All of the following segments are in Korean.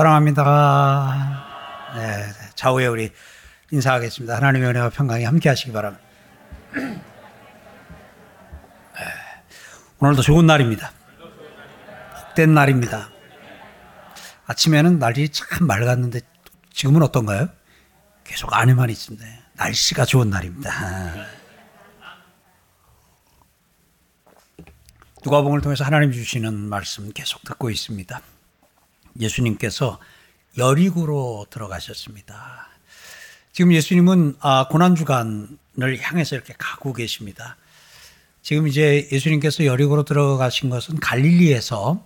사랑합니다. 네, 좌우에 우리 인사하겠습니다. 하나님의 은혜와 평강이 함께 하시기 바랍니다. 네, 오늘도 좋은 날입니다. 복된 날입니다. 아침에는 날이 참 맑았는데 지금은 어떤가요? 계속 안에만 있습니다. 날씨가 좋은 날입니다. 누가복음을 통해서 하나님 주시는 말씀 계속 듣고 있습니다. 예수님께서 여리고로 들어가셨습니다. 지금 예수님은 아, 고난주간을 향해서 이렇게 가고 계십니다. 지금 이제 예수님께서 여리고로 들어가신 것은 갈릴리에서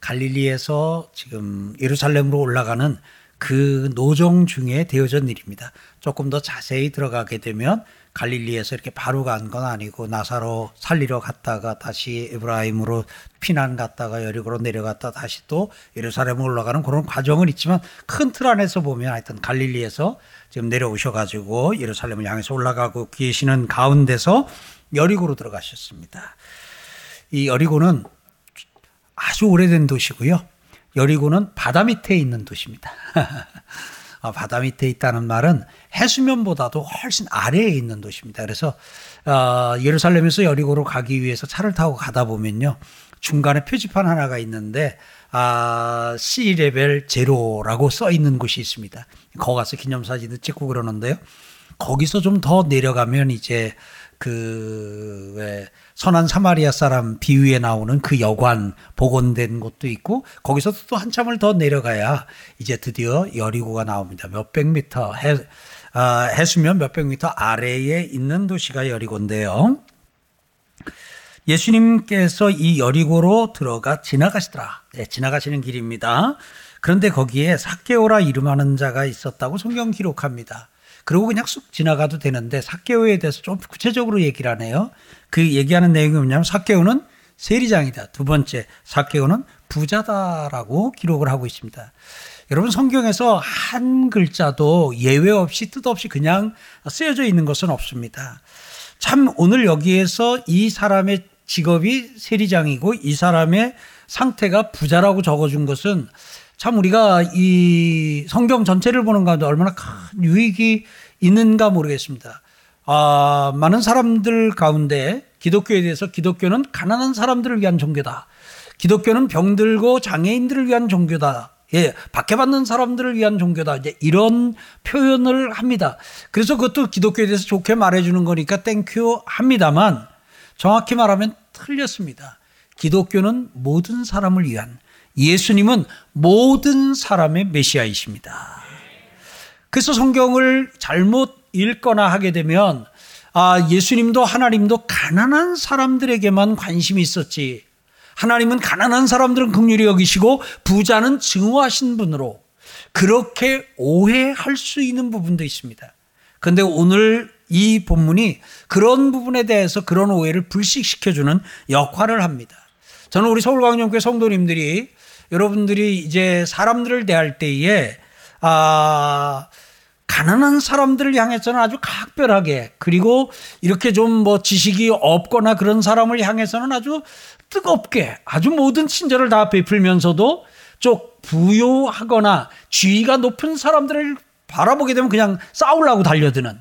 갈릴리에서 지금 예루살렘으로 올라가는 그 노정 중에 되어진 일입니다. 조금 더 자세히 들어가게 되면 갈릴리에서 이렇게 바로 간 건 아니고 나사로 살리러 갔다가 다시 에브라임으로 피난 갔다가 여리고로 내려갔다 다시 또 예루살렘으로 올라가는 그런 과정은 있지만 큰 틀 안에서 보면 하여튼 갈릴리에서 지금 내려오셔가지고 예루살렘을 향해서 올라가고 계시는 가운데서 여리고로 들어가셨습니다. 이 여리고는 아주 오래된 도시고요. 여리고는 바다 밑에 있는 도시입니다. 어, 바다 밑에 있다는 말은 해수면보다도 훨씬 아래에 있는 도시입니다. 그래서 어, 예루살렘에서 여리고로 가기 위해서 차를 타고 가다 보면요. 중간에 표지판 하나가 있는데 아, C 레벨 제로라고 써 있는 곳이 있습니다. 거기 가서 기념사진도 찍고 그러는데요. 거기서 좀 더 내려가면 이제 그왜 선한 사마리아 사람 비유에 나오는 그 여관 복원된 곳도 있고 거기서 또 한참을 더 내려가야 이제 드디어 여리고가 나옵니다. 몇백 미터 해, 아, 해수면 몇백 미터 아래에 있는 도시가 여리고인데요. 예수님께서 이 여리고로 들어가 지나가시더라. 네, 지나가시는 길입니다. 그런데 거기에 사케오라 이름하는 자가 있었다고 성경 기록합니다. 그리고 그냥 쑥 지나가도 되는데 사케오에 대해서 좀 구체적으로 얘기를 하네요. 그 얘기하는 내용이 뭐냐면 사케오는 세리장이다. 두 번째 사케오는 부자다라고 기록을 하고 있습니다. 여러분 성경에서 한 글자도 예외 없이 뜻 없이 그냥 쓰여져 있는 것은 없습니다. 참 오늘 여기에서 이 사람의 직업이 세리장이고 이 사람의 상태가 부자라고 적어준 것은 참 우리가 이 성경 전체를 보는 가운데 얼마나 큰 유익이 있는가 모르겠습니다. 아, 많은 사람들 가운데 기독교에 대해서 기독교는 가난한 사람들을 위한 종교다. 기독교는 병들고 장애인들을 위한 종교다. 예, 박해받는 사람들을 위한 종교다. 이제 이런 표현을 합니다. 그래서 그것도 기독교에 대해서 좋게 말해주는 거니까 thank you 합니다만 정확히 말하면 틀렸습니다. 기독교는 모든 사람을 위한 예수님은 모든 사람의 메시아이십니다. 그래서 성경을 잘못 읽거나 하게 되면 아, 예수님도 하나님도 가난한 사람들에게만 관심이 있었지. 하나님은 가난한 사람들은 극률이 여기시고 부자는 증오하신 분으로 그렇게 오해할 수 있는 부분도 있습니다. 그런데 오늘 이 본문이 그런 부분에 대해서 그런 오해를 불식시켜주는 역할을 합니다. 저는 우리 서울광역교회 성도님들이 여러분들이 이제 사람들을 대할 때에 아 가난한 사람들을 향해서는 아주 각별하게 그리고 이렇게 좀 뭐 지식이 없거나 그런 사람을 향해서는 아주 뜨겁게 아주 모든 친절을 다 베풀면서도 좀 부요하거나 지위가 높은 사람들을 바라보게 되면 그냥 싸우려고 달려드는.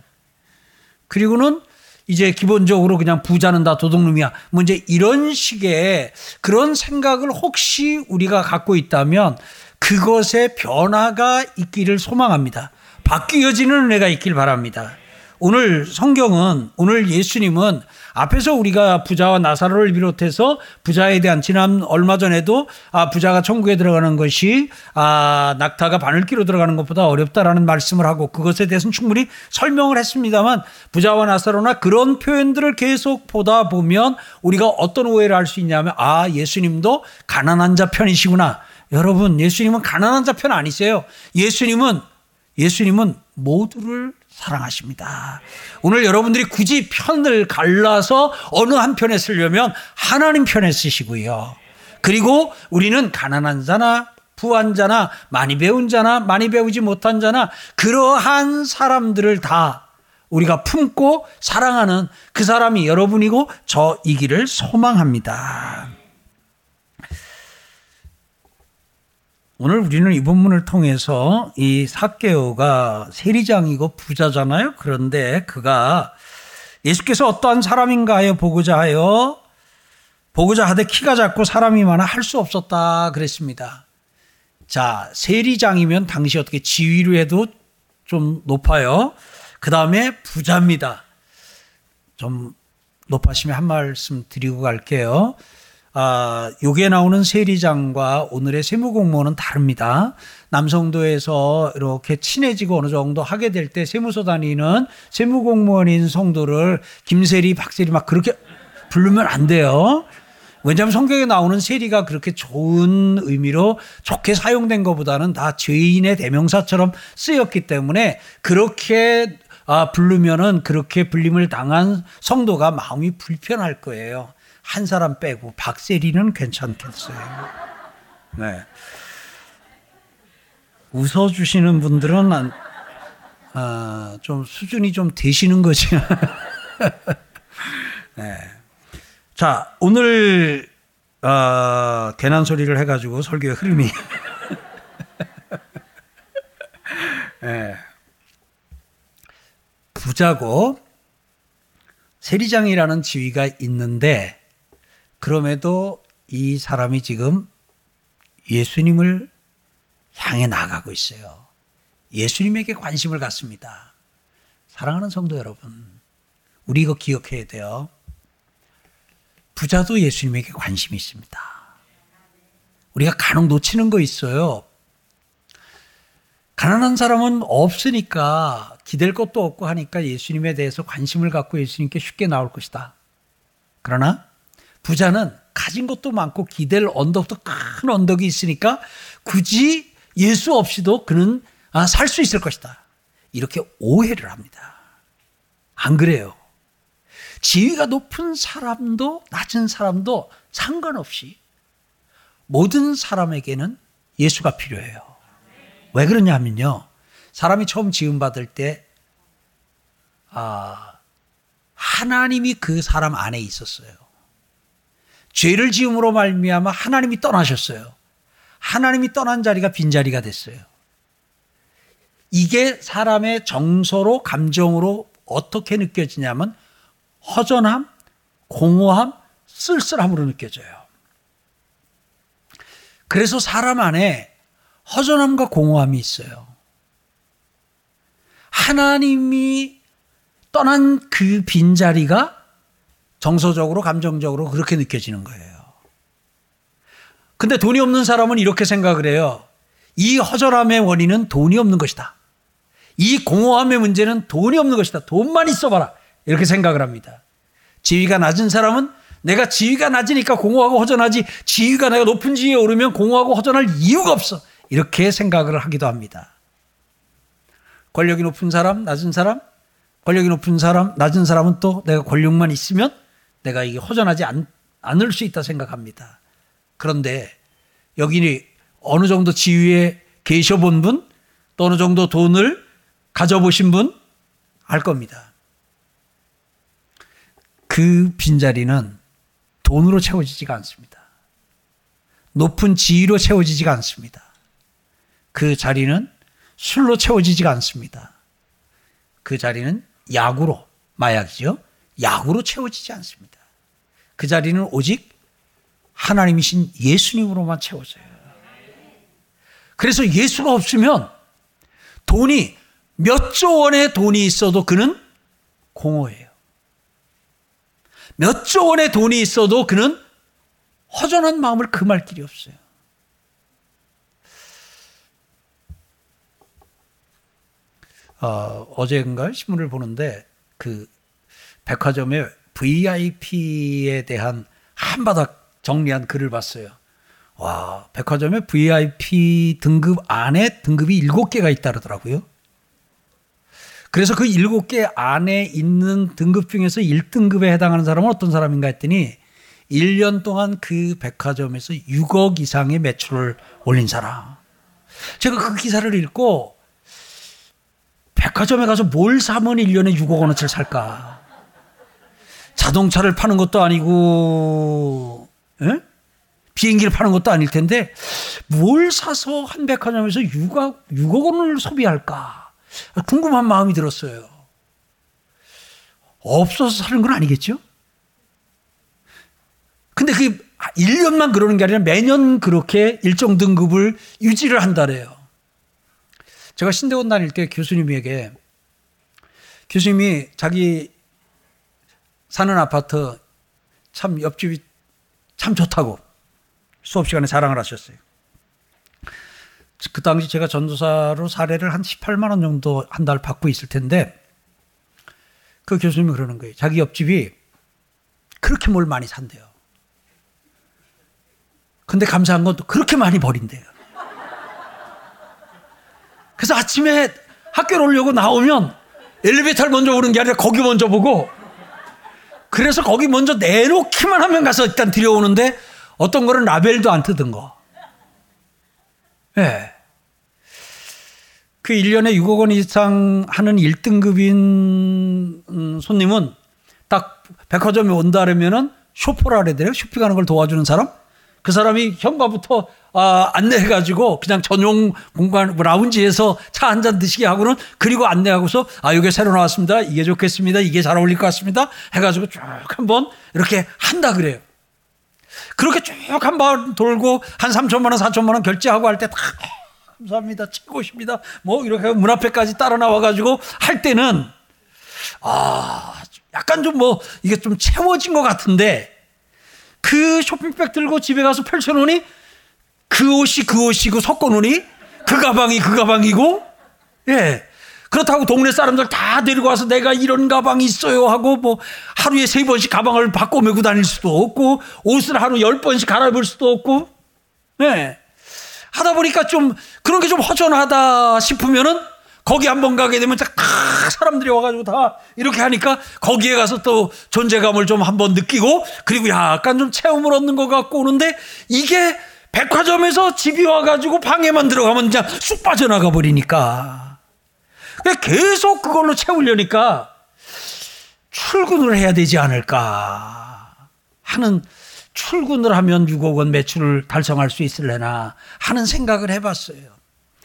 그리고는 이제 기본적으로 그냥 부자는 다 도둑놈이야. 뭐 이제 이런 식의 그런 생각을 혹시 우리가 갖고 있다면 그것의 변화가 있기를 소망합니다. 바뀌어지는 은혜가 있길 바랍니다. 오늘 성경은 오늘 예수님은 앞에서 우리가 부자와 나사로를 비롯해서 부자에 대한 지난 얼마 전에도 아 부자가 천국에 들어가는 것이 아 낙타가 바늘기로 들어가는 것보다 어렵다라는 말씀을 하고 그것에 대해서는 충분히 설명을 했습니다만 부자와 나사로나 그런 표현들을 계속 보다 보면 우리가 어떤 오해를 할 수 있냐면 아 예수님도 가난한 자 편이시구나. 여러분 예수님은 가난한 자 편 아니세요. 예수님은 예수님은 모두를 사랑하십니다. 오늘 여러분들이 굳이 편을 갈라서 어느 한 편에 쓰려면 하나님 편에 쓰시고요. 그리고 우리는 가난한 자나 부한 자나 많이 배운 자나 많이 배우지 못한 자나 그러한 사람들을 다 우리가 품고 사랑하는 그 사람이 여러분이고 저이기를 소망합니다. 오늘 우리는 이 본문을 통해서 이 사개오가 세리장이고 부자잖아요. 그런데 그가 예수께서 어떠한 사람인가 하여 보고자 하여 보고자 하되 키가 작고 사람이 많아 할 수 없었다 그랬습니다. 자, 세리장이면 당시 어떻게 지위로 해도 좀 높아요. 그 다음에 부자입니다. 좀 높아시면 한 말씀 드리고 갈게요. 아, 요게 나오는 세리장과 오늘의 세무공무원은 다릅니다. 남성도에서 이렇게 친해지고 어느 정도 하게 될 때 세무서 다니는 세무공무원인 성도를 김세리, 박세리 막 그렇게 부르면 안 돼요. 왜냐하면 성경에 나오는 세리가 그렇게 좋은 의미로 좋게 사용된 것보다는 다 죄인의 대명사처럼 쓰였기 때문에 그렇게 아, 부르면은 그렇게 불림을 당한 성도가 마음이 불편할 거예요. 한 사람 빼고 박세리는 괜찮겠어요. 네. 웃어주시는 분들은 아, 좀 수준이 좀 되시는 거지. 네. 자, 오늘 어, 괜한 소리를 해가지고 설교의 흐름이 네. 부자고 세리장이라는 지위가 있는데 그럼에도 이 사람이 지금 예수님을 향해 나가고 있어요. 예수님에게 관심을 갖습니다. 사랑하는 성도 여러분, 우리 이거 기억해야 돼요. 부자도 예수님에게 관심이 있습니다. 우리가 간혹 놓치는 거 있어요. 가난한 사람은 없으니까 기댈 것도 없고 하니까 예수님에 대해서 관심을 갖고 예수님께 쉽게 나올 것이다. 그러나 부자는 가진 것도 많고 기댈 언덕도 큰 언덕이 있으니까 굳이 예수 없이도 그는 아, 살 수 있을 것이다. 이렇게 오해를 합니다. 안 그래요. 지위가 높은 사람도 낮은 사람도 상관없이 모든 사람에게는 예수가 필요해요. 왜 그러냐면요. 사람이 처음 지음받을 때, 아, 하나님이 그 사람 안에 있었어요. 죄를 지음으로 말미암아 하나님이 떠나셨어요. 하나님이 떠난 자리가 빈 자리가 됐어요. 이게 사람의 정서로 감정으로 어떻게 느껴지냐면 허전함, 공허함, 쓸쓸함으로 느껴져요. 그래서 사람 안에 허전함과 공허함이 있어요. 하나님이 떠난 그 빈자리가 정서적으로, 감정적으로 그렇게 느껴지는 거예요. 근데 돈이 없는 사람은 이렇게 생각을 해요. 이 허전함의 원인은 돈이 없는 것이다. 이 공허함의 문제는 돈이 없는 것이다. 돈만 있어봐라. 이렇게 생각을 합니다. 지위가 낮은 사람은 내가 지위가 낮으니까 공허하고 허전하지 지위가 내가 높은 지위에 오르면 공허하고 허전할 이유가 없어. 이렇게 생각을 하기도 합니다. 권력이 높은 사람, 낮은 사람, 권력이 높은 사람, 낮은 사람은 또 내가 권력만 있으면 내가 이게 허전하지 않, 않을 수 있다 생각합니다. 그런데 여기 어느 정도 지위에 계셔본 분, 또 어느 정도 돈을 가져보신 분 알 겁니다. 그 빈자리는 돈으로 채워지지가 않습니다. 높은 지위로 채워지지가 않습니다. 그 자리는 술로 채워지지가 않습니다. 그 자리는 약으로, 마약이죠. 약으로 채워지지 않습니다. 그 자리는 오직 하나님이신 예수님으로만 채워져요. 그래서 예수가 없으면 돈이 몇 조 원의 돈이 있어도 그는 공허해요. 몇 조 원의 돈이 있어도 그는 허전한 마음을 금할 길이 없어요. 어, 어제인가 신문을 보는데 그 백화점에 VIP에 대한 한 바닥 정리한 글을 봤어요. 와, 백화점에 VIP 등급 안에 등급이 7개가 있다 그러더라고요. 그래서 그 7개 안에 있는 등급 중에서 1등급에 해당하는 사람은 어떤 사람인가 했더니 1년 동안 그 백화점에서 6억 이상의 매출을 올린 사람. 제가 그 기사를 읽고 백화점에 가서 뭘 사면 1년에 6억 원어치를 살까? 자동차를 파는 것도 아니고, 에? 비행기를 파는 것도 아닐 텐데 뭘 사서 한 백화점에서 6억, 6억 원을 소비할까? 궁금한 마음이 들었어요. 없어서 사는 건 아니겠죠? 근데 그 1년만 그러는 게 아니라 매년 그렇게 일정 등급을 유지를 한다래요. 제가 신대원 다닐 때 교수님에게 교수님이 자기 사는 아파트 참 옆집이 참 좋다고 수업 시간에 자랑을 하셨어요. 그 당시 제가 전도사로 사례를 한 18만 원 정도 한 달 받고 있을 텐데 그 교수님이 그러는 거예요. 자기 옆집이 그렇게 뭘 많이 산대요. 근데 감사한 건 또 그렇게 많이 버린대요. 그래서 아침에 학교를 오려고 나오면 엘리베이터를 먼저 오는 게 아니라 거기 먼저 보고 그래서 거기 먼저 내놓기만 하면 가서 일단 들여오는데 어떤 거는 라벨도 안 뜯은 거. 예. 네. 그 1년에 6억 원 이상 하는 1등급인 음, 손님은 딱 백화점에 온다 그러면은 쇼퍼라 그래야 돼요? 쇼핑하는 걸 도와주는 사람? 그 사람이 현관부터 아, 안내해가지고 그냥 전용 공간 뭐 라운지에서 차 한 잔 드시게 하고는 그리고 안내하고서 아 이게 새로 나왔습니다. 이게 좋겠습니다. 이게 잘 어울릴 것 같습니다. 해가지고 쭉 한번 이렇게 한다 그래요. 그렇게 쭉 한 번 돌고 한 3천만 원, 4천만 원 결제하고 할 때 다 감사합니다. 최고십니다. 뭐 이렇게 문 앞에까지 따라 나와가지고 할 때는 아 약간 좀 뭐 이게 좀 채워진 것 같은데 그 쇼핑백 들고 집에 가서 펼쳐놓으니 그 옷이 그 옷이고 섞어놓으니 그 가방이 그 가방이고? 예. 그렇다고 동네 사람들 다 데리고 와서 내가 이런 가방이 있어요 하고 뭐 하루에 세 번씩 가방을 바꿔 메고 다닐 수도 없고 옷을 하루 열 번씩 갈아입을 수도 없고? 예. 하다 보니까 좀 그런 게 좀 허전하다 싶으면은 거기 한번 가게 되면 다 사람들이 와가지고 다 이렇게 하니까 거기에 가서 또 존재감을 좀 한번 느끼고 그리고 약간 좀 체험을 얻는 것 같고 오는데 이게 백화점에서 집이 와가지고 방에만 들어가면 그냥 쑥 빠져나가 버리니까 계속 그걸로 채우려니까 출근을 해야 되지 않을까 하는 출근을 하면 6억 원 매출을 달성할 수 있을래나 하는 생각을 해봤어요.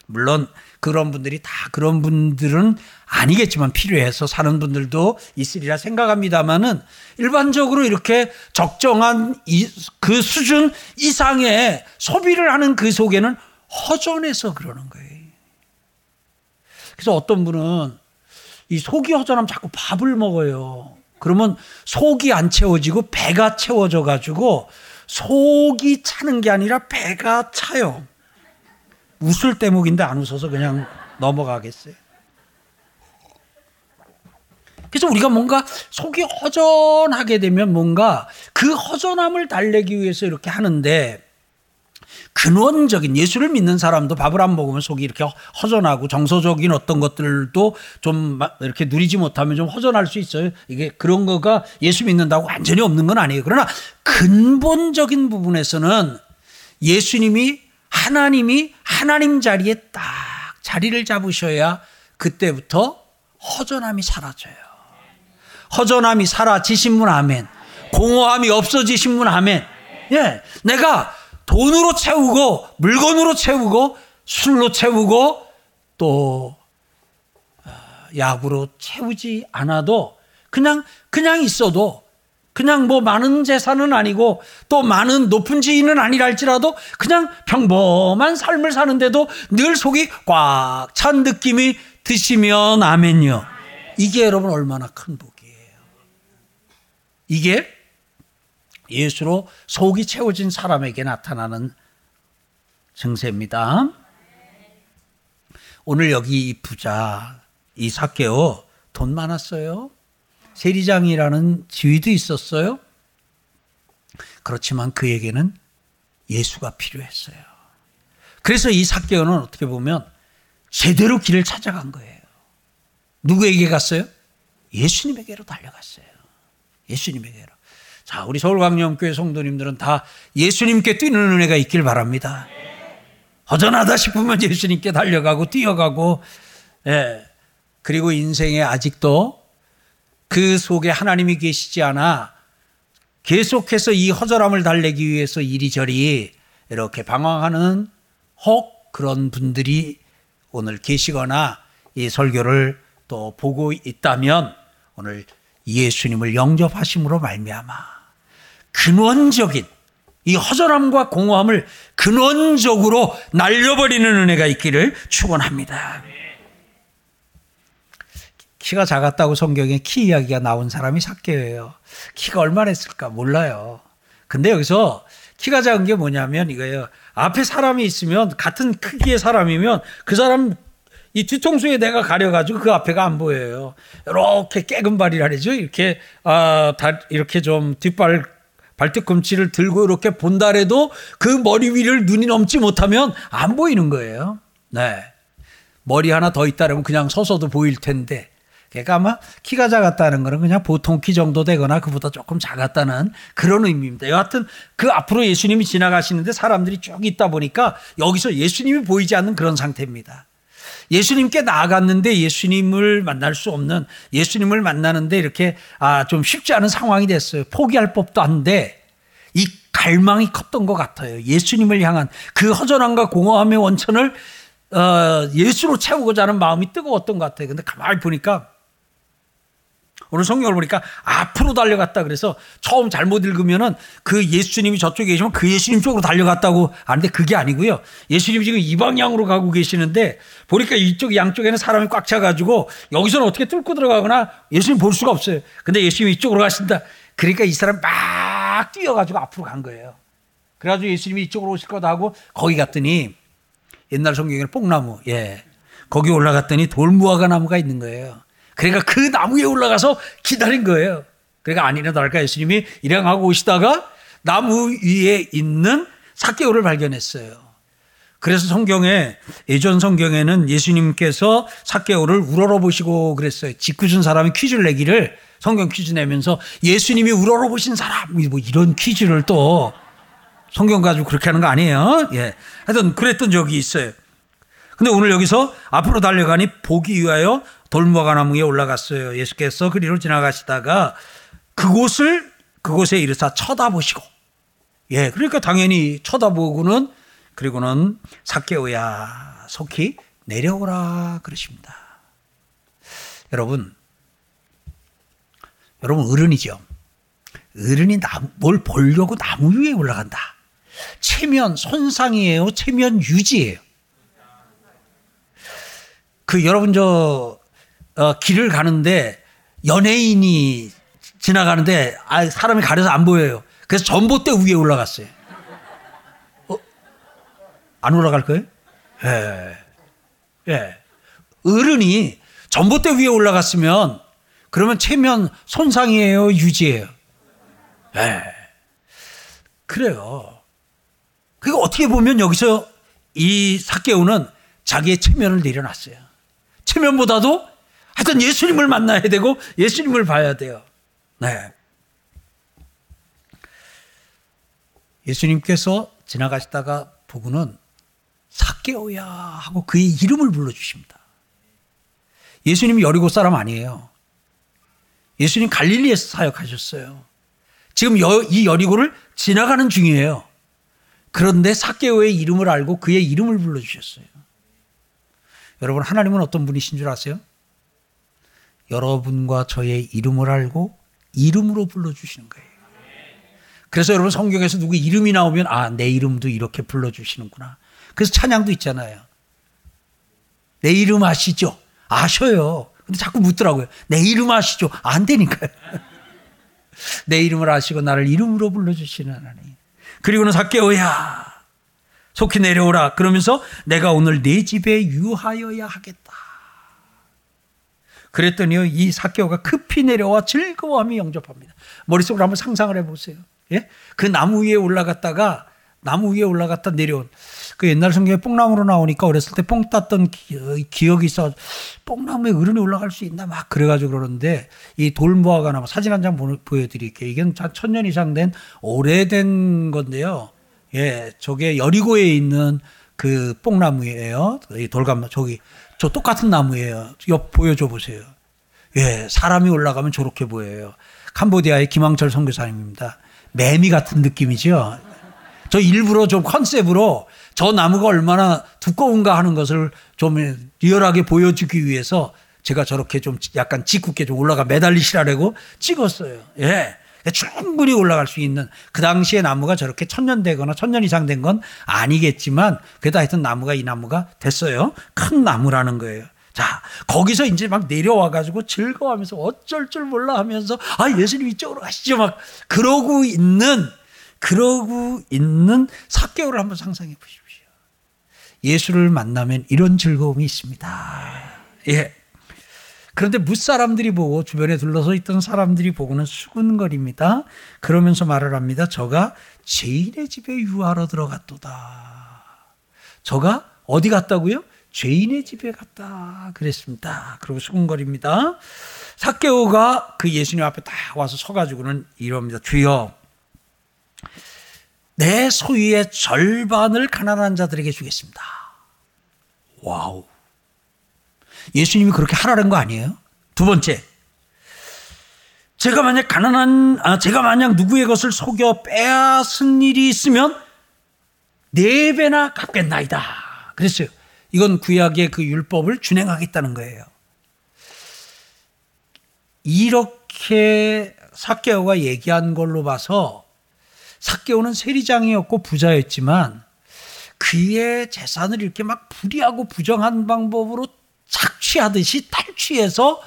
물론 그런 분들이 다 그런 분들은 아니겠지만 필요해서 사는 분들도 있으리라 생각합니다만은 일반적으로 이렇게 적정한 이, 그 수준 이상의 소비를 하는 그 속에는 허전해서 그러는 거예요. 그래서 어떤 분은 이 속이 허전하면 자꾸 밥을 먹어요. 그러면 속이 안 채워지고 배가 채워져 가지고 속이 차는 게 아니라 배가 차요. 웃을 대목인데 안 웃어서 그냥 넘어가겠어요. 그래서 우리가 뭔가 속이 허전하게 되면 뭔가 그 허전함을 달래기 위해서 이렇게 하는데 근원적인 예수를 믿는 사람도 밥을 안 먹으면 속이 이렇게 허전하고 정서적인 어떤 것들도 좀 이렇게 누리지 못하면 좀 허전할 수 있어요. 이게 그런 거가 예수 믿는다고 완전히 없는 건 아니에요. 그러나 근본적인 부분에서는 예수님이 하나님이 하나님 자리에 딱 자리를 잡으셔야 그때부터 허전함이 사라져요. 허전함이 사라지신 분 아멘. 공허함이 없어지신 분 아멘. 예. 내가 돈으로 채우고 물건으로 채우고 술로 채우고 또 어, 약으로 채우지 않아도 그냥 그냥 있어도 그냥 뭐 많은 재산은 아니고 또 많은 높은 지위는 아니랄지라도 그냥 평범한 삶을 사는데도 늘 속이 꽉 찬 느낌이 드시면 아멘요. 이게 여러분 얼마나 큰 복이에요. 이게 예수로 속이 채워진 사람에게 나타나는 증세입니다. 오늘 여기 이 부자 이 사케오 돈 많았어요. 세리장이라는 지위도 있었어요. 그렇지만 그에게는 예수가 필요했어요. 그래서 이 사개오는 어떻게 보면 제대로 길을 찾아간 거예요. 누구에게 갔어요? 예수님에게로 달려갔어요. 예수님에게로. 자, 우리 서울광명교회 성도님들은 다 예수님께 뛰는 은혜가 있길 바랍니다. 허전하다 싶으면 예수님께 달려가고 뛰어가고, 예. 그리고 인생에 아직도 그 속에 하나님이 계시지 않아 계속해서 이 허전함을 달래기 위해서 이리저리 이렇게 방황하는 혹 그런 분들이 오늘 계시거나 이 설교를 또 보고 있다면 오늘 예수님을 영접하심으로 말미암아 근원적인 이 허전함과 공허함을 근원적으로 날려버리는 은혜가 있기를 축원합니다. 키가 작았다고 성경에 키 이야기가 나온 사람이 삭개예요. 키가 얼마나 했을까 몰라요. 근데 여기서 키가 작은 게 뭐냐면 이거예요. 앞에 사람이 있으면 같은 크기의 사람이면 그 사람 이 뒤통수에 내가 가려가지고 그 앞에가 안 보여요. 이렇게 깨금발이라죠. 이렇게 아 이렇게 좀 뒷발 발뒤꿈치를 들고 이렇게 본다래도 그 머리 위를 눈이 넘지 못하면 안 보이는 거예요. 네. 머리 하나 더 있다라면 그냥 서서도 보일 텐데 그러니까 아마 키가 작았다는 거는 그냥 보통 키 정도 되거나 그보다 조금 작았다는 그런 의미입니다. 여하튼 그 앞으로 예수님이 지나가시는데 사람들이 쭉 있다 보니까 여기서 예수님이 보이지 않는 그런 상태입니다. 예수님께 나아갔는데 예수님을 만날 수 없는 예수님을 만나는데 이렇게 아, 좀 쉽지 않은 상황이 됐어요. 포기할 법도 한데 이 갈망이 컸던 것 같아요. 예수님을 향한 그 허전함과 공허함의 원천을 어, 예수로 채우고자 하는 마음이 뜨거웠던 것 같아요. 근데 가만히 보니까 오늘 성경을 보니까 앞으로 달려갔다 그래서 처음 잘못 읽으면은 그 예수님이 저쪽에 계시면 그 예수님 쪽으로 달려갔다고 아는데 그게 아니고요. 예수님이 지금 이 방향으로 가고 계시는데 보니까 이쪽 양쪽에는 사람이 꽉 차가지고 여기서는 어떻게 뚫고 들어가거나 예수님 볼 수가 없어요. 근데 예수님이 이쪽으로 가신다. 그러니까 이 사람 막 뛰어가지고 앞으로 간 거예요. 그래가지고 예수님이 이쪽으로 오실 거다 하고 거기 갔더니 옛날 성경에는 뽕나무, 예. 거기 올라갔더니 돌무화과 나무가 있는 거예요. 그러니까 그 나무 위에 올라가서 기다린 거예요. 그러니까 아니나 다를까 예수님이 일행하고 오시다가 나무 위에 있는 사개오를 발견했어요. 그래서 성경에 예전 성경에는 예수님께서 사개오를 우러러 보시고 그랬어요. 짓궂은 사람이 퀴즈를 내기를 성경 퀴즈 내면서 예수님이 우러러 보신 사람 뭐 이런 퀴즈를 또 성경 가지고 그렇게 하는 거 아니에요? 예. 하여튼 그랬던 적이 있어요. 근데 오늘 여기서 앞으로 달려가니 보기 위하여 돌무화과 나무에 올라갔어요. 예수께서 그리로 지나가시다가 그곳을 그곳에 이르사 쳐다보시고 예 그러니까 당연히 쳐다보고는 그리고는 사케오야 속히 내려오라 그러십니다. 여러분 여러분 어른이죠. 어른이 나무, 뭘 보려고 나무 위에 올라간다. 체면 손상이에요. 체면 유지예요. 그 여러분 저 어, 길을 가는데 연예인이 지나가는데 아, 사람이 가려서 안 보여요. 그래서 전봇대 위에 올라갔어요. 어? 안 올라갈 거예요? 예. 예. 어른이 전봇대 위에 올라갔으면 그러면 체면 손상이에요, 유지예요? 예. 그래요. 그게 어떻게 보면 여기서 이 사개오는 자기의 체면을 내려놨어요. 체면보다도 하여튼 예수님을 만나야 되고 예수님을 봐야 돼요. 네. 예수님께서 지나가시다가 보고는 사개오야 하고 그의 이름을 불러주십니다. 예수님이 여리고 사람 아니에요. 예수님 갈릴리에서 사역하셨어요. 지금 이 여리고를 지나가는 중이에요. 그런데 사개오의 이름을 알고 그의 이름을 불러주셨어요. 여러분 하나님은 어떤 분이신 줄 아세요? 여러분과 저의 이름을 알고 이름으로 불러주시는 거예요. 그래서 여러분 성경에서 누구 이름이 나오면 아, 내 이름도 이렇게 불러주시는구나. 그래서 찬양도 있잖아요. 내 이름 아시죠? 아셔요. 근데 자꾸 묻더라고요. 내 이름 아시죠? 안 되니까요. 내 이름을 아시고 나를 이름으로 불러주시는 하나님. 그리고는 사개오야 속히 내려오라. 그러면서 내가 오늘 내 집에 유하여야 하겠다. 그랬더니요, 이 사개오가 급히 내려와 즐거워하며 영접합니다. 머릿속으로 한번 상상을 해보세요. 예? 그 나무 위에 올라갔다가 나무 위에 올라갔다 내려온 그 옛날 성경에 뽕나무로 나오니까 어렸을 때 뽕 땄던 기억이 있어 뽕나무에 어른이 올라갈 수 있나 막 그래가지고 그러는데 이 돌무화가 나무 사진 한 장 보여드릴게요. 이게 천년 이상 된 오래된 건데요. 예, 저게 여리고에 있는 그 뽕나무예요. 이 돌감 저기 저 똑같은 나무예요. 옆 보여줘 보세요. 예, 사람이 올라가면 저렇게 보여요. 캄보디아의 김황철 선교사님입니다. 매미 같은 느낌이죠. 저 일부러 좀 컨셉으로 저 나무가 얼마나 두꺼운가 하는 것을 좀 리얼하게 보여주기 위해서 제가 저렇게 좀 약간 짓궂게 좀 올라가 매달리시라고 찍었어요. 예. 충분히 올라갈 수 있는 그 당시에 나무가 저렇게 천년 되거나 천년 이상 된 건 아니겠지만 그래도 하여튼 나무가 이 나무가 됐어요. 큰 나무라는 거예요. 자, 거기서 이제 막 내려와가지고 즐거워하면서 어쩔 줄 몰라 하면서 아, 예수님 이쪽으로 가시죠. 막 그러고 있는, 그러고 있는 사개월을 한번 상상해 보십시오. 예수를 만나면 이런 즐거움이 있습니다. 예. 그런데 무사람들이 보고 주변에 둘러서 있던 사람들이 보고는 수군거립니다. 그러면서 말을 합니다. 저가 죄인의 집에 유하러 들어갔도다. 저가 어디 갔다고요? 죄인의 집에 갔다 그랬습니다. 그리고 수군거립니다. 삭개오가 그 예수님 앞에 딱 와서 서가지고는 이럽니다. 주여, 내 소유의 절반을 가난한 자들에게 주겠습니다. wow. 예수님이 그렇게 하라는 거 아니에요? 두 번째. 제가 만약 가난한, 아, 제가 만약 누구의 것을 속여 빼앗은 일이 있으면 네 배나 갚겠나이다. 그랬어요. 이건 구약의 그 율법을 준행하겠다는 거예요. 이렇게 사케오가 얘기한 걸로 봐서 사케오는 세리장이었고 부자였지만 그의 재산을 이렇게 막 불이하고 부정한 방법으로 착취하듯이 탈취해서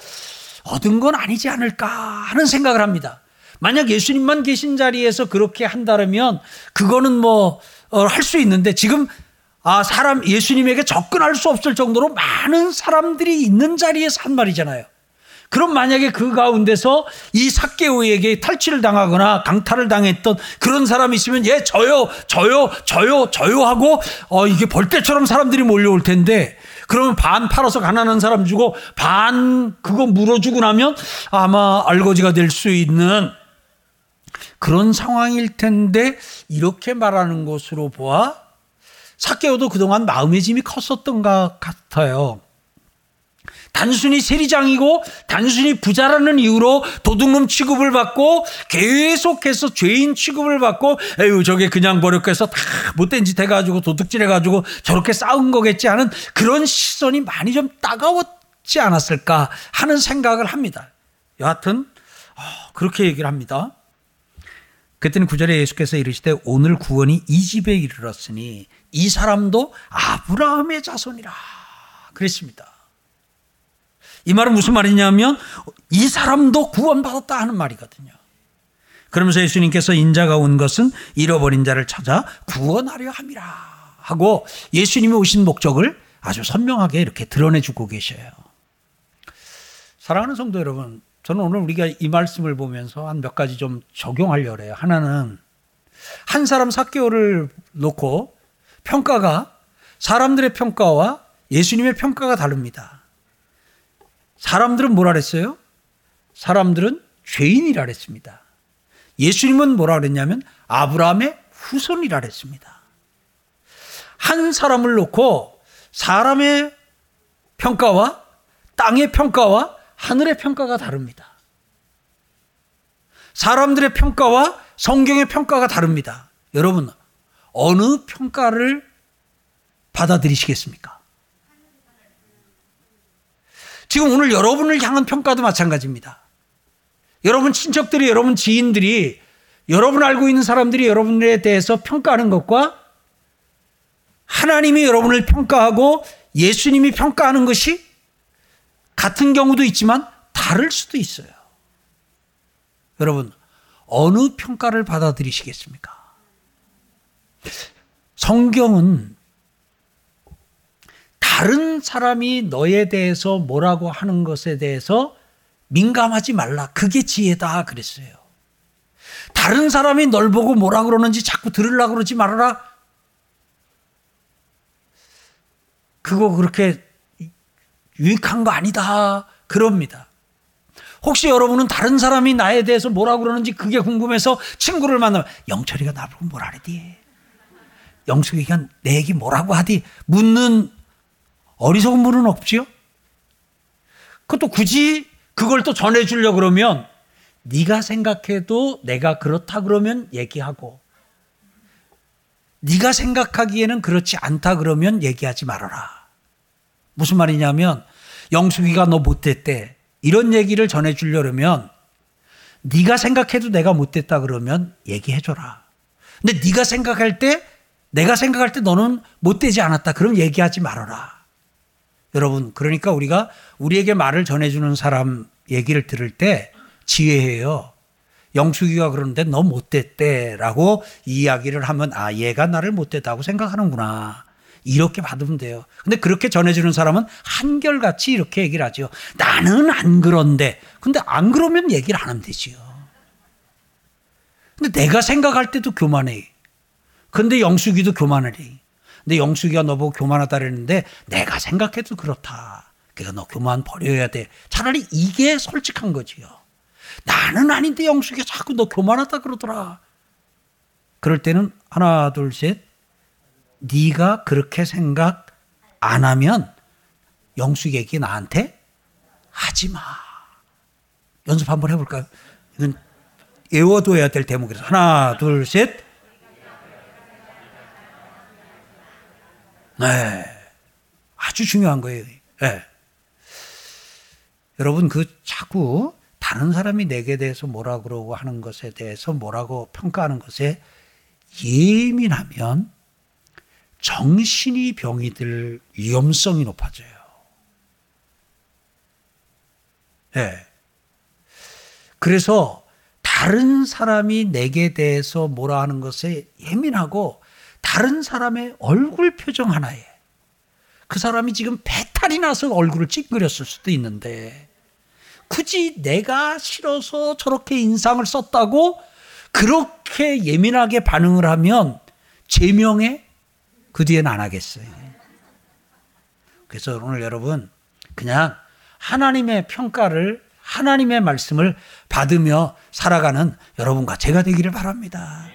얻은 건 아니지 않을까 하는 생각을 합니다. 만약 예수님만 계신 자리에서 그렇게 한다면 그거는 뭐 할수 어, 있는데 지금 아 사람 예수님에게 접근할 수 없을 정도로 많은 사람들이 있는 자리에서 한 말이잖아요. 그럼 만약에 그 가운데서 이 사개오에게 탈취를 당하거나 강탈을 당했던 그런 사람이 있으면 예 저요 저요 저요 저요 하고 어 이게 벌떼처럼 사람들이 몰려올 텐데 그러면 반 팔아서 가난한 사람 주고 반 그거 물어주고 나면 아마 알거지가 될 수 있는 그런 상황일 텐데 이렇게 말하는 것으로 보아 사케오도 그동안 마음의 짐이 컸었던 것 같아요. 단순히 세리장이고 단순히 부자라는 이유로 도둑놈 취급을 받고 계속해서 죄인 취급을 받고 에휴 저게 그냥 버렸겠어 다 못된 짓 해가지고 도둑질 해가지고 저렇게 싸운 거겠지 하는 그런 시선이 많이 좀 따가웠지 않았을까 하는 생각을 합니다. 여하튼 어, 그렇게 얘기를 합니다. 그때는 구절에 예수께서 이르시되 오늘 구원이 이 집에 이르렀으니 이 사람도 아브라함의 자손이라 그랬습니다. 이 말은 무슨 말이냐면 이 사람도 구원받았다 하는 말이거든요. 그러면서 예수님께서 인자가 온 것은 잃어버린 자를 찾아 구원하려 함이라 하고 예수님이 오신 목적을 아주 선명하게 이렇게 드러내 주고 계셔요. 사랑하는 성도 여러분, 저는 오늘 우리가 이 말씀을 보면서 한 몇 가지 좀 적용하려고 해요. 하나는 한 사람 사개월을 놓고 평가가 사람들의 평가와 예수님의 평가가 다릅니다. 사람들은 뭐라 그랬어요? 사람들은 죄인이라 그랬습니다. 예수님은 뭐라 그랬냐면 아브라함의 후손이라 그랬습니다. 한 사람을 놓고 사람의 평가와 땅의 평가와 하늘의 평가가 다릅니다. 사람들의 평가와 성경의 평가가 다릅니다. 여러분, 어느 평가를 받아들이시겠습니까? 지금 오늘 여러분을 향한 평가도 마찬가지입니다. 여러분 친척들이, 여러분 지인들이, 여러분 알고 있는 사람들이 여러분에 대해서 평가하는 것과 하나님이 여러분을 평가하고 예수님이 평가하는 것이 같은 경우도 있지만 다를 수도 있어요. 여러분, 어느 평가를 받아들이시겠습니까? 성경은 다른 사람이 너에 대해서 뭐라고 하는 것에 대해서 민감하지 말라. 그게 지혜다. 그랬어요. 다른 사람이 널 보고 뭐라 그러는지 자꾸 들으려고 그러지 말아라. 그거 그렇게 유익한 거 아니다. 그럽니다. 혹시 여러분은 다른 사람이 나에 대해서 뭐라 그러는지 그게 궁금해서 친구를 만나면 영철이가 나보고 뭐라 그러디? 영숙이가 내 얘기 뭐라고 하디? 묻는 어리석은 분은 없지요? 그것도 굳이 그걸 또 전해주려 그러면 네가 생각해도 내가 그렇다 그러면 얘기하고 네가 생각하기에는 그렇지 않다 그러면 얘기하지 말아라. 무슨 말이냐면 영숙이가 너 못됐대. 이런 얘기를 전해 주려면 네가 생각해도 내가 못됐다 그러면 얘기해 줘라. 근데 네가 생각할 때 내가 생각할 때 너는 못되지 않았다. 그럼 얘기하지 말아라. 여러분, 그러니까 우리가 우리에게 말을 전해주는 사람 얘기를 들을 때 지혜해요. 영숙이가 그러는데 너 못됐대라고 이야기를 하면 아 얘가 나를 못됐다고 생각하는구나. 이렇게 받으면 돼요. 근데 그렇게 전해주는 사람은 한결같이 이렇게 얘기를 하죠. 나는 안 그런데. 근데 안 그러면 얘기를 안 하면 되지요. 근데 내가 생각할 때도 교만해. 근데 영숙이도 교만을 해. 근데 영숙이가 너보고 교만하다 그랬는데 내가 생각해도 그렇다. 그러니까 너 교만 버려야 돼. 차라리 이게 솔직한 거지요. 나는 아닌데 영숙이가 자꾸 너 교만하다 그러더라. 그럴 때는 하나 둘 셋. 네가 그렇게 생각 안 하면 영숙에게 나한테 하지 마. 연습 한번 해볼까요? 이건 외워둬야 될 대목이라서 하나 둘 셋. 네. 아주 중요한 거예요. 네. 여러분 그 자꾸 다른 사람이 내게 대해서 뭐라 그러고 하는 것에 대해서 뭐라고 평가하는 것에 예민하면 정신이 병이 들 위험성이 높아져요. 예. 네. 그래서 다른 사람이 내게 대해서 뭐라 하는 것에 예민하고 다른 사람의 얼굴 표정 하나에 그 사람이 지금 배탈이 나서 얼굴을 찡그렸을 수도 있는데 굳이 내가 싫어서 저렇게 인상을 썼다고 그렇게 예민하게 반응을 하면 제명에 그 뒤에는 안 하겠어요. 그래서 오늘 여러분 그냥 하나님의 평가를 하나님의 말씀을 받으며 살아가는 여러분과 제가 되기를 바랍니다.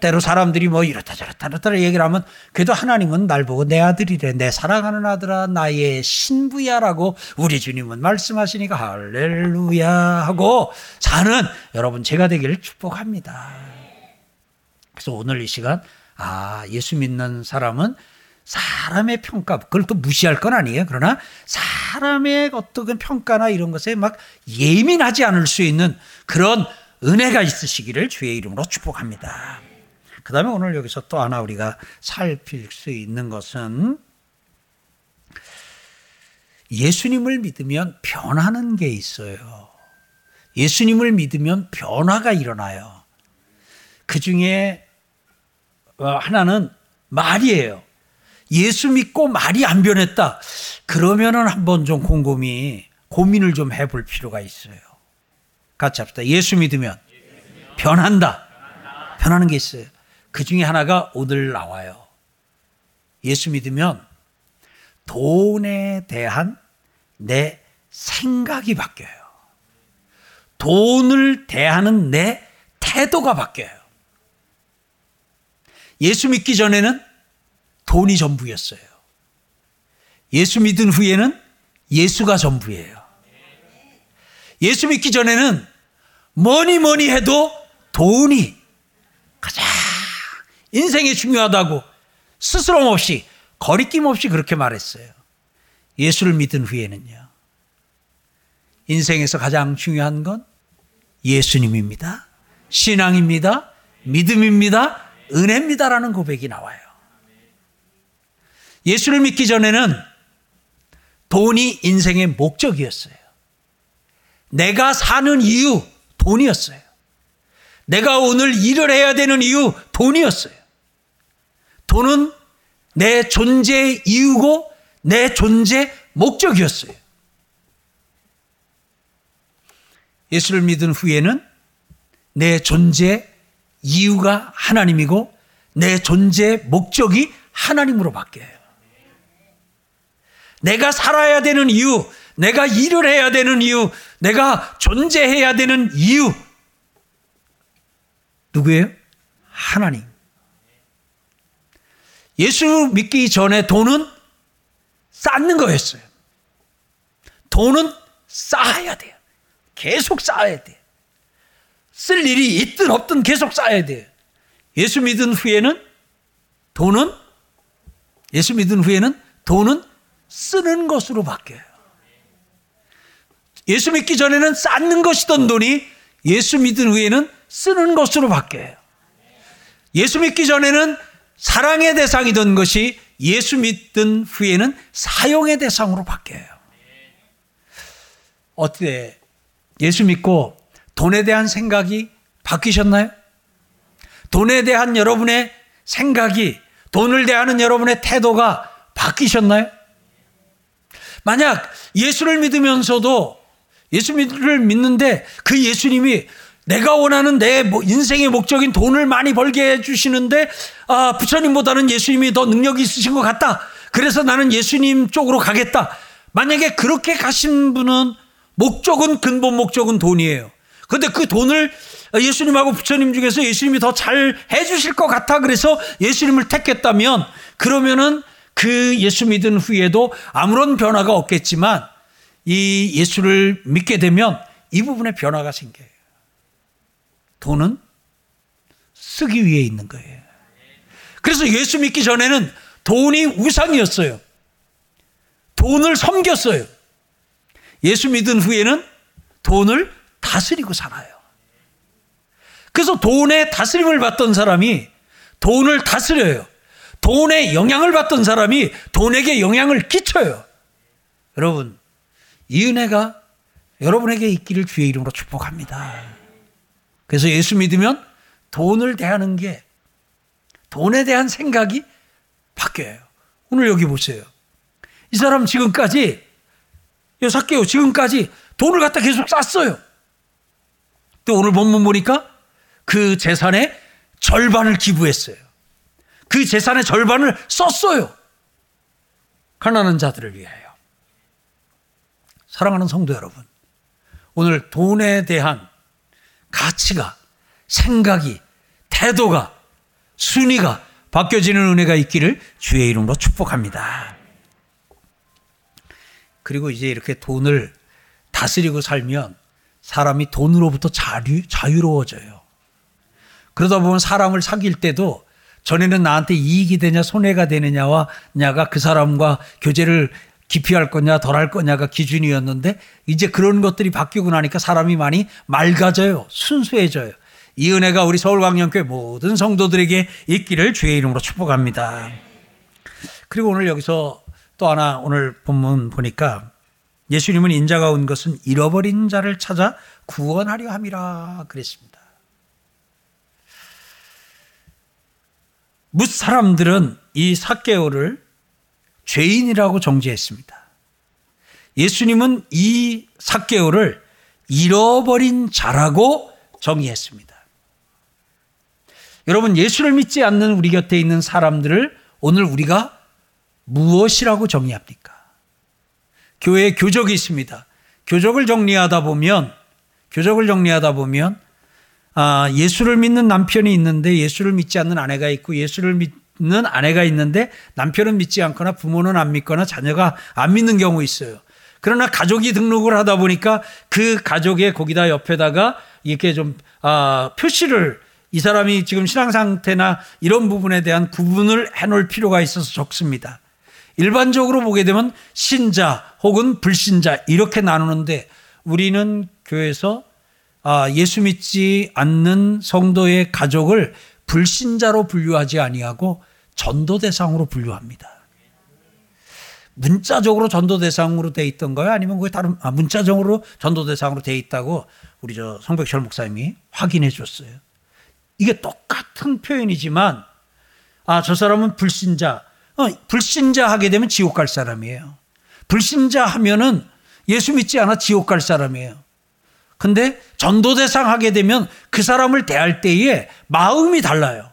때로 사람들이 뭐 이렇다 저렇다 저렇다 얘기를 하면 그래도 하나님은 날 보고 내 아들이래 내 사랑하는 아들아 나의 신부야라고 우리 주님은 말씀하시니까 할렐루야 하고 사는 여러분 제가 되기를 축복합니다. 그래서 오늘 이 시간 아 예수 믿는 사람은 사람의 평가 그걸 또 무시할 건 아니에요. 그러나 사람의 어떤 평가나 이런 것에 막 예민하지 않을 수 있는 그런 은혜가 있으시기를 주의 이름으로 축복합니다. 그 다음에 오늘 여기서 또 하나 우리가 살필 수 있는 것은 예수님을 믿으면 변하는 게 있어요. 예수님을 믿으면 변화가 일어나요. 그 중에 어, 하나는 말이에요. 예수 믿고 말이 안 변했다. 그러면은 한번 좀 곰곰이 고민을 좀 해볼 필요가 있어요. 같이 합시다. 예수 믿으면 변한다. 변하는 게 있어요. 그 중에 하나가 오늘 나와요. 예수 믿으면 돈에 대한 내 생각이 바뀌어요. 돈을 대하는 내 태도가 바뀌어요. 예수 믿기 전에는 돈이 전부였어요. 예수 믿은 후에는 예수가 전부예요. 예수 믿기 전에는 뭐니 뭐니 해도 돈이 가장 인생이 중요하다고 스스럼 없이 거리낌 없이 그렇게 말했어요. 예수를 믿은 후에는요. 인생에서 가장 중요한 건 예수님입니다. 신앙입니다. 믿음입니다. 은혜입니다라는 고백이 나와요. 예수를 믿기 전에는 돈이 인생의 목적이었어요. 내가 사는 이유, 돈이었어요. 내가 오늘 일을 해야 되는 이유, 돈이었어요. 돈은 내 존재의 이유고 내 존재 목적이었어요. 예수를 믿은 후에는 내 존재 이유가 하나님이고 내 존재 목적이 하나님으로 바뀌어요. 내가 살아야 되는 이유, 내가 일을 해야 되는 이유, 내가 존재해야 되는 이유. 누구예요? 하나님. 예수 믿기 전에 돈은 쌓는 거였어요. 돈은 쌓아야 돼요. 계속 쌓아야 돼. 쓸 일이 있든 없든 계속 쌓아야 돼요. 예수 믿은 후에는 돈은 예수 믿은 후에는 돈은 쓰는 것으로 바뀌어요. 예수 믿기 전에는 쌓는 것이던 돈이 예수 믿은 후에는 쓰는 것으로 바뀌어요. 예수 믿기 전에는 사랑의 대상이던 것이 예수 믿던 후에는 사용의 대상으로 바뀌어요. 어때? 예수 믿고 돈에 대한 생각이 바뀌셨나요? 돈에 대한 여러분의 생각이, 돈을 대하는 여러분의 태도가 바뀌셨나요? 만약 예수를 믿으면서도 예수를 믿는데 그 예수님이 내가 원하는 내 인생의 목적인 돈을 많이 벌게 해주시는데 아, 부처님보다는 예수님이 더 능력이 있으신 것 같다. 그래서 나는 예수님 쪽으로 가겠다. 만약에 그렇게 가신 분은 목적은 근본 목적은 돈이에요. 근데 그 돈을 예수님하고 부처님 중에서 예수님이 더 잘 해주실 것 같아. 그래서 예수님을 택했다면 그러면은 그 예수 믿은 후에도 아무런 변화가 없겠지만 이 예수를 믿게 되면 이 부분에 변화가 생겨요. 돈은 쓰기 위해 있는 거예요. 그래서 예수 믿기 전에는 돈이 우상이었어요. 돈을 섬겼어요. 예수 믿은 후에는 돈을 다스리고 살아요. 그래서 돈의 다스림을 받던 사람이 돈을 다스려요. 돈의 영향을 받던 사람이 돈에게 영향을 끼쳐요. 여러분, 이 은혜가 여러분에게 있기를 주의 이름으로 축복합니다. 그래서 예수 믿으면 돈을 대하는 게 돈에 대한 생각이 바뀌어요. 오늘 여기 보세요. 이 사람 지금까지 사개오 지금까지 돈을 갖다 계속 쌌어요. 또 오늘 본문 보니까 그 재산의 절반을 기부했어요. 그 재산의 절반을 썼어요. 가난한 자들을 위하여. 사랑하는 성도 여러분, 오늘 돈에 대한 가치가, 생각이, 태도가, 순위가 바뀌어지는 은혜가 있기를 주의 이름으로 축복합니다. 그리고 이제 이렇게 돈을 다스리고 살면 사람이 돈으로부터 자유, 자유로워져요. 그러다 보면 사람을 사귈 때도 전에는 나한테 이익이 되냐 손해가 되느냐와 냐가 그 사람과 교제를 깊이 할 거냐 덜 할 거냐가 기준이었는데 이제 그런 것들이 바뀌고 나니까 사람이 많이 맑아져요. 순수해져요. 이 은혜가 우리 서울광명교회 모든 성도들에게 있기를 주의 이름으로 축복합니다. 그리고 오늘 여기서 또 하나 오늘 본문 보니까 예수님은 인자가 온 것은 잃어버린 자를 찾아 구원하려 함이라 그랬습니다. 뭇 사람들은 이 사개오를 죄인이라고 정죄했습니다. 예수님은 이 사개오를 잃어버린 자라고 정의했습니다. 여러분 예수를 믿지 않는 우리 곁에 있는 사람들을 오늘 우리가 무엇이라고 정의합니까? 교회에 교적이 있습니다. 교적을 정리하다 보면 교적을 정리하다 보면 아, 예수를 믿는 남편이 있는데 예수를 믿지 않는 아내가 있고 예수를 믿 는 아내가 있는데 남편은 믿지 않거나 부모는 안 믿거나 자녀가 안 믿는 경우 있어요. 그러나 가족이 등록을 하다 보니까 그 가족의 거기다 옆에다가 이렇게 좀 아, 표시를 이 사람이 지금 신앙 상태나 이런 부분에 대한 구분을 해놓을 필요가 있어서 적습니다. 일반적으로 보게 되면 신자 혹은 불신자 이렇게 나누는데 우리는 교회에서 아, 예수 믿지 않는 성도의 가족을 불신자로 분류하지 아니하고 전도 대상으로 분류합니다. 문자적으로 전도 대상으로 돼 있던가요? 아니면 그게 다른 아, 문자적으로 전도 대상으로 돼 있다고 우리 저 성백철 목사님이 확인해 줬어요. 이게 똑같은 표현이지만 아, 저 사람은 불신자. 어, 불신자 하게 되면 지옥 갈 사람이에요. 불신자 하면은 예수 믿지 않아 지옥 갈 사람이에요. 근데 전도 대상 하게 되면 그 사람을 대할 때에 마음이 달라요.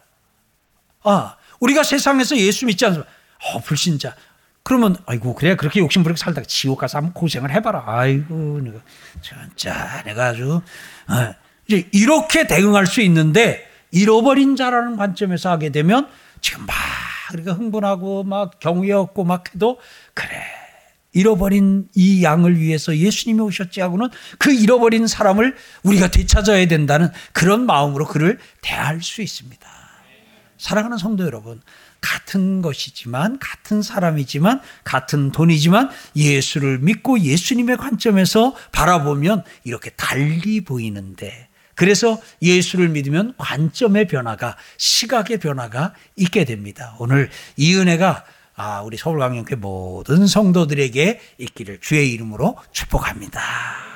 아, 우리가 세상에서 예수 믿지 않으면, 어, 불신자. 그러면, 아이고, 그래, 그렇게 욕심 부리고 살다가 지옥 가서 한번 고생을 해봐라. 아이고, 내가, 진짜, 내가 아주, 어, 이제 이렇게 대응할 수 있는데, 잃어버린 자라는 관점에서 하게 되면, 지금 막, 그러니까 흥분하고, 막 경외 없고 막 해도, 그래, 잃어버린 이 양을 위해서 예수님이 오셨지 하고는 그 잃어버린 사람을 우리가 되찾아야 된다는 그런 마음으로 그를 대할 수 있습니다. 사랑하는 성도 여러분, 같은 것이지만, 같은 사람이지만, 같은 돈이지만, 예수를 믿고 예수님의 관점에서 바라보면 이렇게 달리 보이는데, 그래서 예수를 믿으면 관점의 변화가, 시각의 변화가 있게 됩니다. 오늘 이 은혜가 아, 우리 서울강령교 모든 성도들에게 있기를 주의 이름으로 축복합니다.